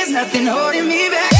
there's nothing holding me back.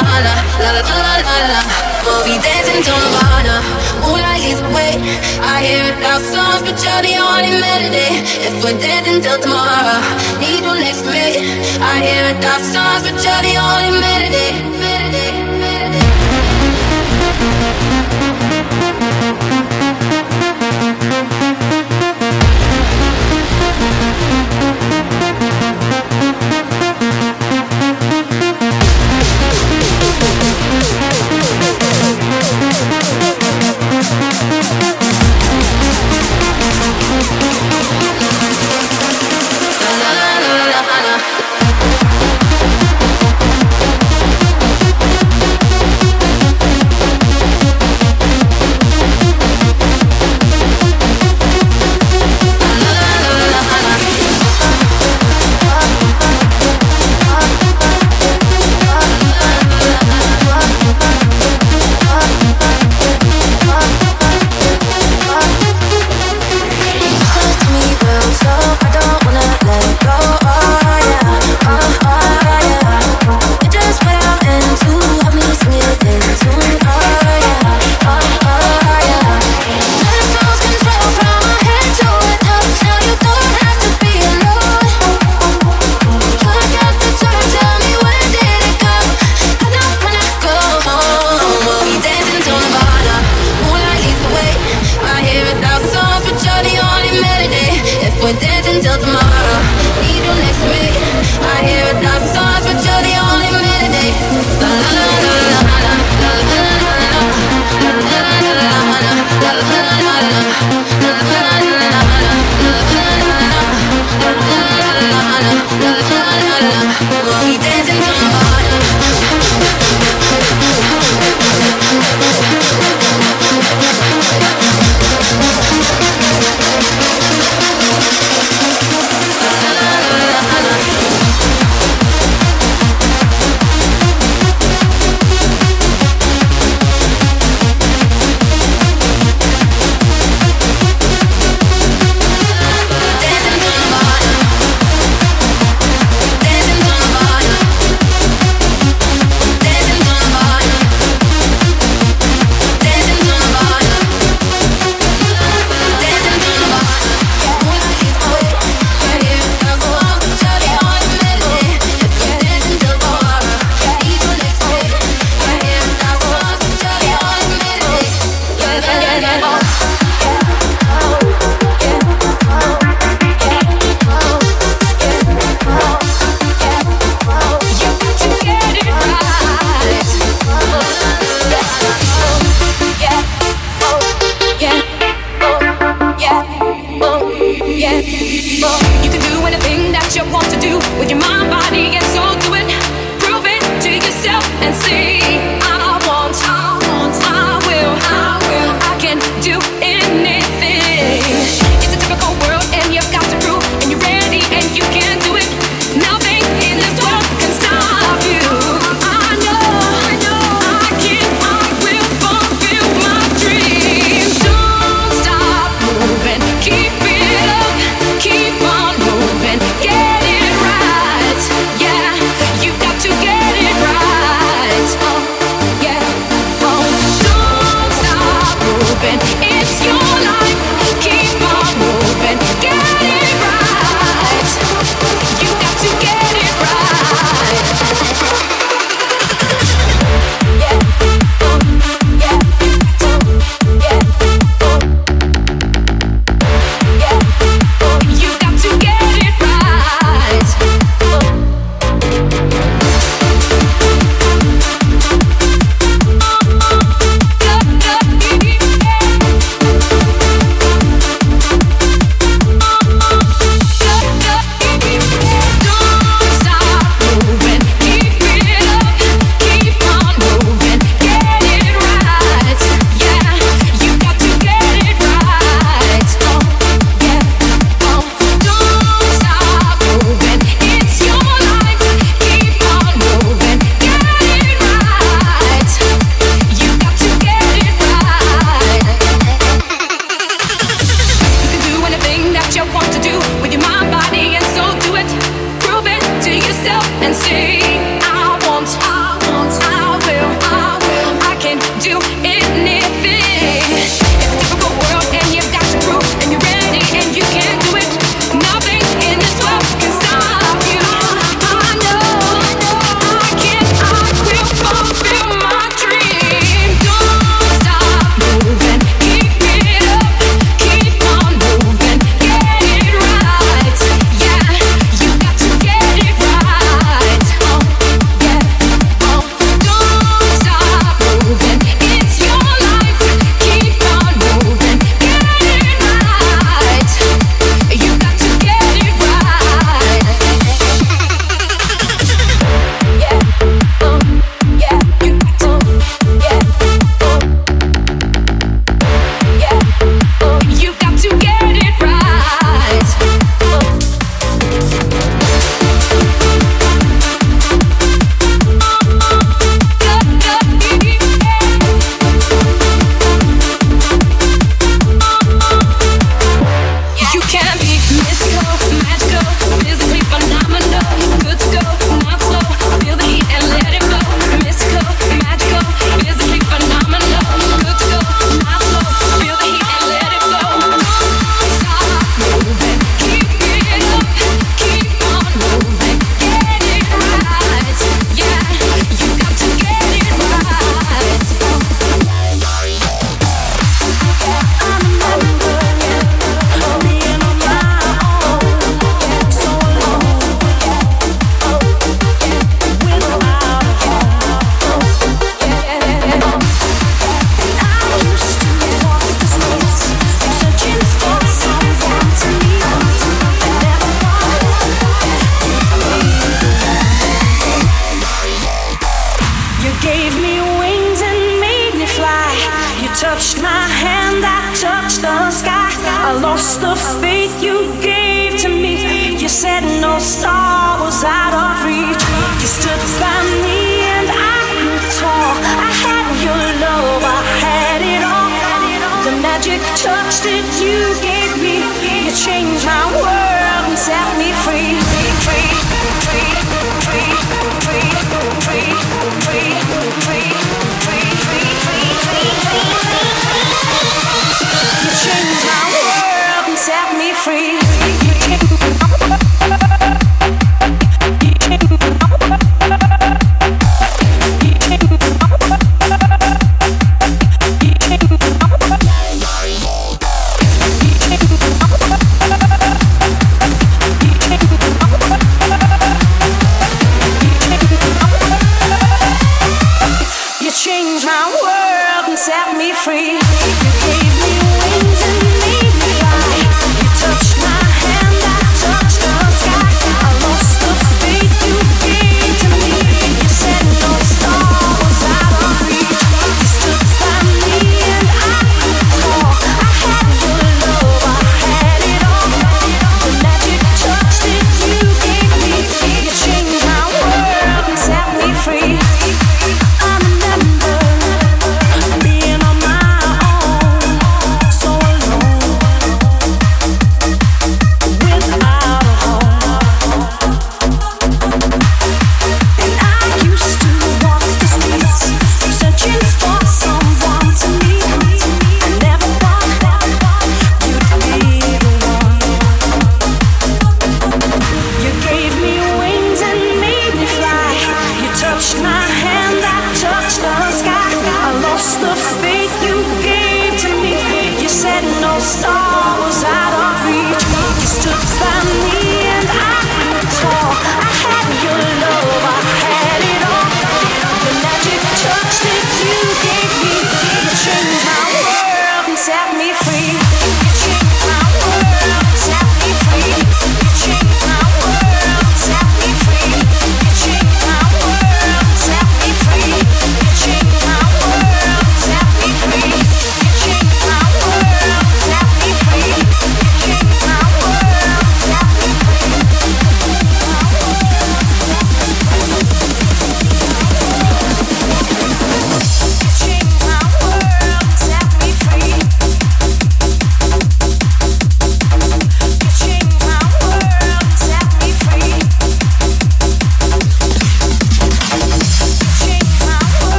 Nirvana, la la la la la We'll be dancing to Nirvana. Moonlight leads the way. I hear a thousand songs, but you're the only melody. If we're dancing till tomorrow, need you next to me. I hear a thousand songs, but you're the only melody. melody.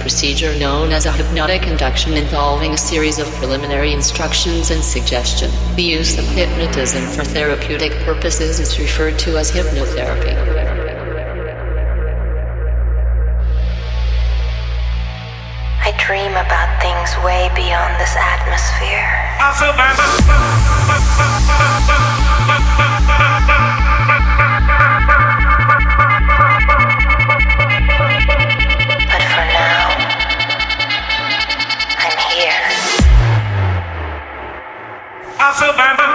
Procedure known as a hypnotic induction involving a series of preliminary instructions and suggestion. The use of hypnotism for therapeutic purposes is referred to as hypnotherapy. I dream about things way beyond this atmosphere. Neighborhood.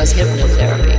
You're the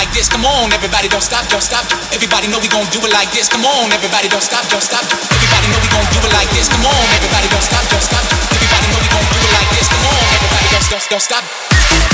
like this. Come on, everybody, don't stop, don't stop. Everybody know we gon' do it like this. Come on, everybody, don't stop, don't stop. Everybody know we gon' do it like this. Come on, everybody, don't stop, don't stop. Everybody know we gon' do it like this. Come on, everybody, don't stop, don't stop.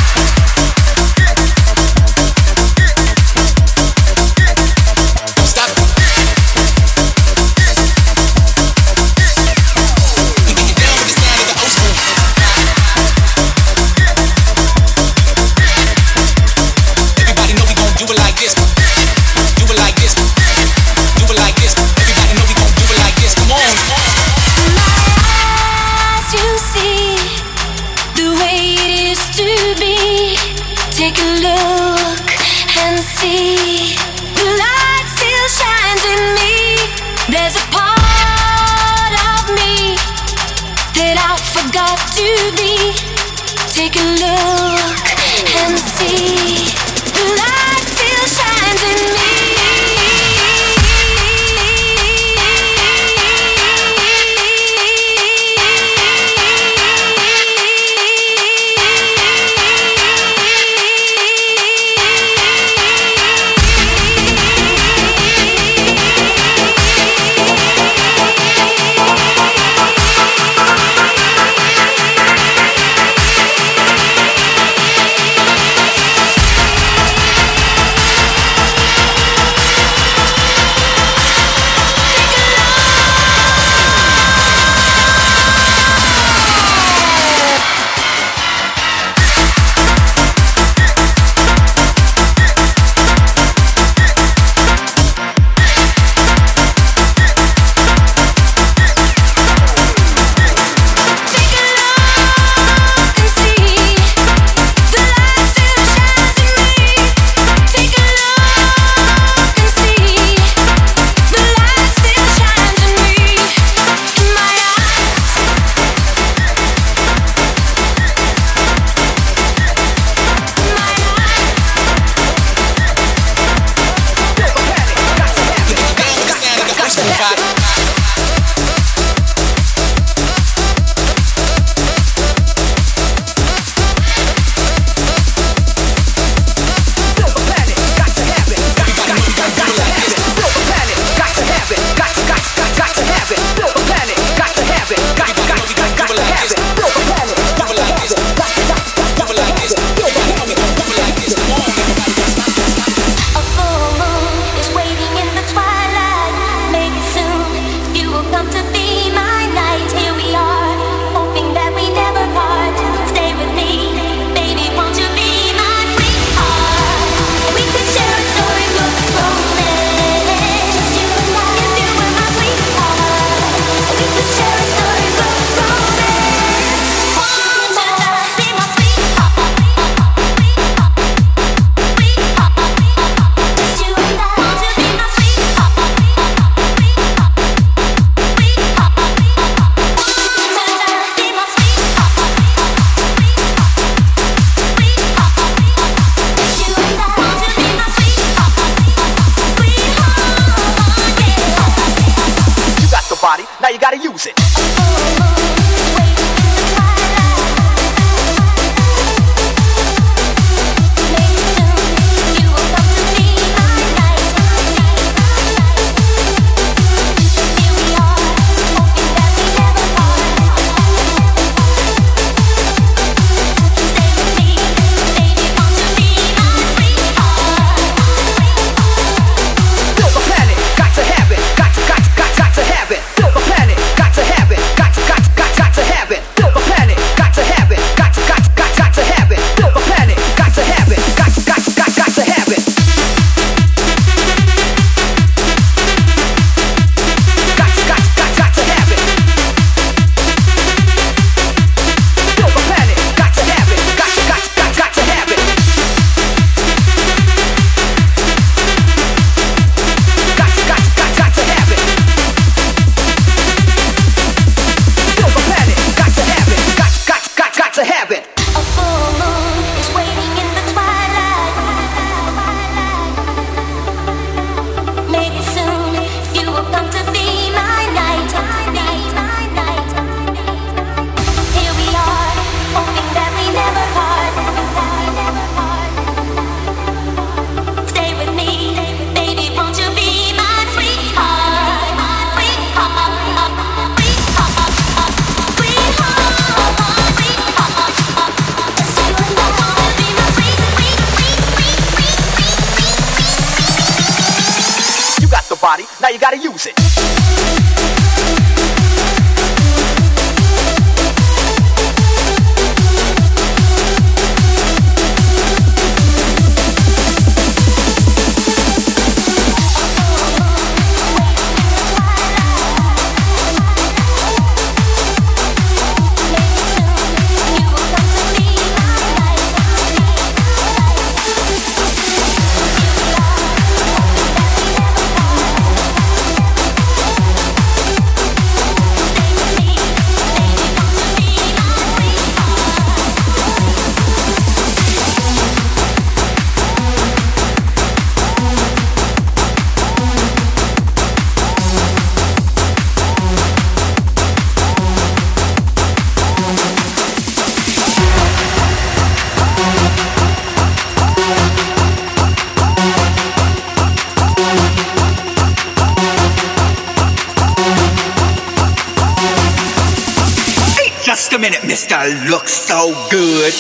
Look so good.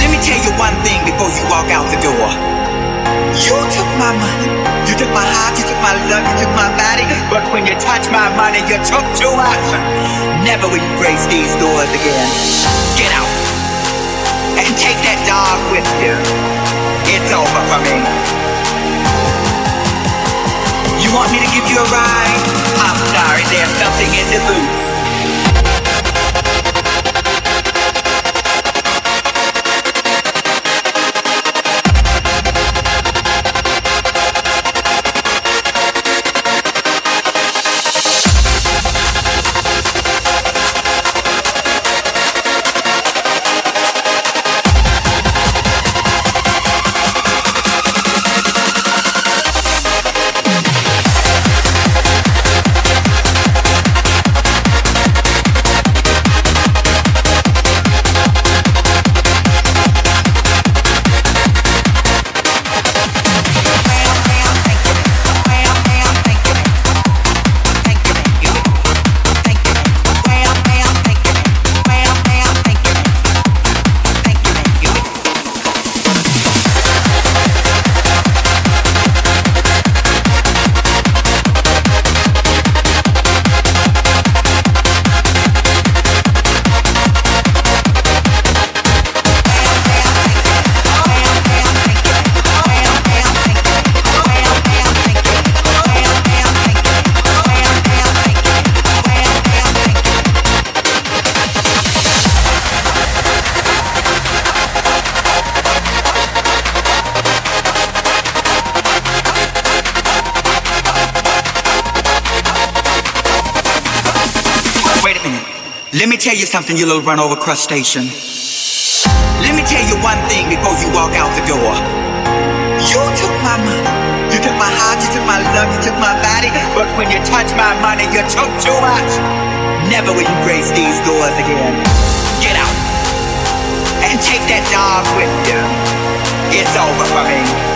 Let me tell you one thing before you walk out the door. You took my money, you took my heart, you took my love, you took my body. But when you touch my money, you took too much. Never will you grace these doors again. Get out and take that dog with you. It's over for me. You want me to give you a ride? I'm sorry, there's something in the boots. and You little run over crustacean. Let me tell you one thing before you walk out the door. You took my money, you took my heart, you took my love, you took my body, but when you touch my money, you took too much. Never will you grace these doors again. Get out and take that dog with you. It's over for me.